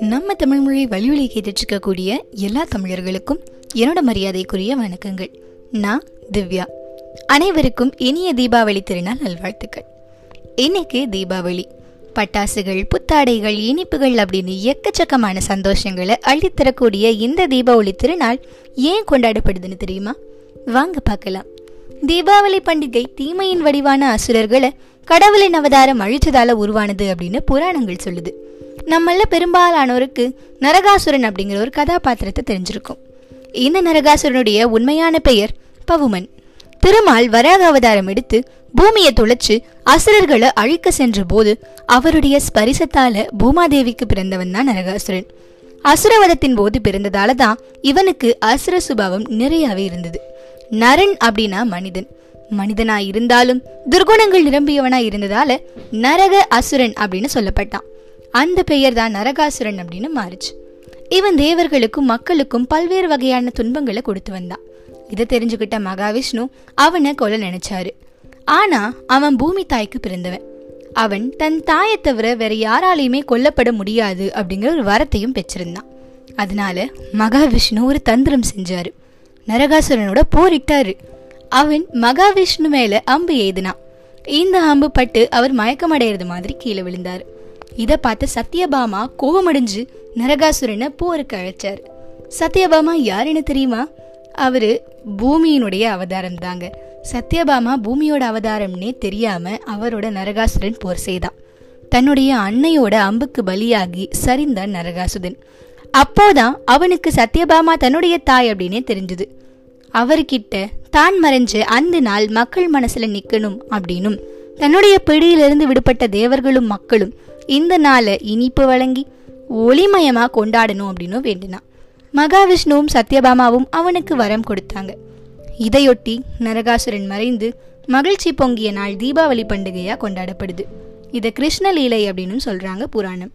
நம்ம தமிழ்மொழி வழிவழி கேட்டுட்டு இருக்கக்கூடிய எல்லா தமிழர்களுக்கும் என்னோட மரியாதைக்குரிய வணக்கங்கள். நான் திவ்யா. அனைவருக்கும் இனிய தீபாவளி திருநாள் நல்வாழ்த்துக்கள். இன்னைக்கு தீபாவளி. பட்டாசுகள் புத்தாடைகள் இனிப்புகள் அப்படின்னு எக்கச்சக்கமான சந்தோஷங்களை அள்ளித்தரக்கூடிய இந்த தீபாவளி திருநாள் ஏன் கொண்டாடப்படுதுன்னு தெரியுமா? வாங்க பார்க்கலாம். தீபாவளி பண்டிகை தீமையின் வடிவான அசுரர்களை கடவுளின் அவதாரம் அழிச்சதால உருவானது அப்படின்னு புராணங்கள் சொல்லுது. நம்மள பெரும்பாலானோருக்கு நரகாசுரன் அப்படிங்கிற ஒரு கதாபாத்திரத்தை தெரிஞ்சிருக்கும். இந்த நரகாசுரனுடைய உண்மையான பெயர் பவுமன். திருமால் வராக அவதாரம் எடுத்து பூமியை துளைச்சு அசுரர்களை அழிக்க சென்ற போது அவருடைய ஸ்பரிசத்தால பூமாதேவிக்கு பிறந்தவன் தான் நரகாசுரன். அசுரவதத்தின் போது பிறந்ததால தான் இவனுக்கு அசுர சுபாவம் நிறையவே இருந்தது. நரன் அப்படின்னா மனிதன். மனிதனா இருந்தாலும் துர்குணங்கள் நிரம்பியவனா இருந்ததால நரக அசுரன் அப்படின்னு சொல்லப்பட்டான். அந்த பெயர் தான் நரகாசுரன் அப்படின்னு மாறுச்சு. இவன் தேவர்களுக்கும் மக்களுக்கும் பல்வேறு வகையான துன்பங்களை கொடுத்து வந்தான். இதை தெரிஞ்சுக்கிட்ட மகாவிஷ்ணு அவனை கொல்ல நினைச்சாரு. ஆனா அவன் பூமி தாய்க்கு பிறந்தவன். அவன் தன் தாயை தவிர வேற யாராலையுமே கொல்லப்பட முடியாது அப்படிங்கிற ஒரு வரத்தையும் பெற்றிருந்தான். அதனால மகாவிஷ்ணு ஒரு தந்திரம் செஞ்சாரு. நரகாசுரனோட போரிட்டாரு அவன் மகாவிஷ்ணு மேல அம்பு ஏதுனான். இந்த அம்பு பட்டு அவர் மயக்கமடைகிறது மாதிரி கீழே விழுந்தார். இதை பார்த்து சத்யபாமா கோபமடைஞ்சு நரகாசுரனை போருக்கு அழைச்சார். சத்யபாமா யாருன்னு தெரியுமா? அவரு பூமியினுடைய அவதாரம் தாங்க. சத்யபாமா பூமியோட அவதாரம்னே தெரியாம அவரோட நரகாசுரன் போர் செய்தான். தன்னுடைய அன்னையோட அம்புக்கு பலியாகி சரிந்தான் நரகாசுதன் அப்போதான் அவனுக்கு சத்யபாமா தன்னுடைய தாய் அப்படின்னே தெரிஞ்சது. அவர்கிட்ட தான் மறைஞ்ச அந்த நாள் மக்கள் மனசுல நிக்கணும் அப்படின்னும். தன்னுடைய பிடியிலிருந்து விடுபட்ட தேவர்களும் மக்களும் இந்த நாளை இனிப்பு வழங்கி ஒளிமயமா கொண்டாடணும் அப்படின்னு வேண்டினான் மகாவிஷ்ணுவும் சத்யபாமாவும் அவனுக்கு வரம் கொடுத்தாங்க. இதையொட்டி நரகாசுரன் மறைந்து மகிழ்ச்சி பொங்கிய நாள் தீபாவளி பண்டிகையா கொண்டாடப்படுது. இதை கிருஷ்ணலீலை அப்படின்னு சொல்றாங்க புராணம்.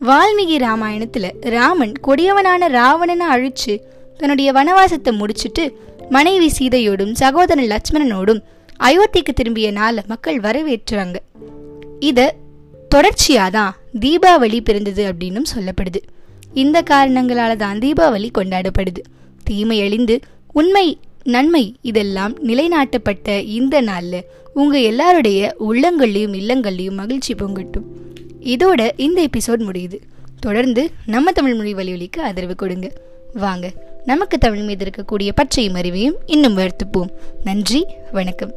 வால்மீகி ராமாயணத்துல ராமன் கொடியவனான ராவணனை அழிச்சு தன்னுடைய வனவாசத்தை முடிச்சுட்டு மனைவி சீதையோடும் சகோதரன் லட்சுமணனோடும் அயோத்திக்கு திரும்பிய நாளை மக்கள் வரவேற்றுறாங்க இத தொடர்ச்சியாக தான் தீபாவளி பிறந்தது அப்படின்னும் சொல்லப்படுது. இந்த காரணங்களால தான் தீபாவளி கொண்டாடப்படுது. தீமை அழிந்து உண்மை நன்மை இதெல்லாம் நிலைநாட்டப்பட்ட இந்த நாளில் உங்கள் எல்லாருடைய உள்ளங்கள்லையும் இல்லங்கள்லையும் மகிழ்ச்சி பொங்கட்டும். இதோட இந்த எபிசோட் முடியுது. தொடர்ந்து நம்ம தமிழ் மொழி வலியொலிக்கு ஆதரவு கொடுங்க. வாங்க நமக்கு தமிழ் மீது இருக்கக்கூடிய பச்சையும் அறிவையும் இன்னும் வளர்த்துப்போம் நன்றி வணக்கம்.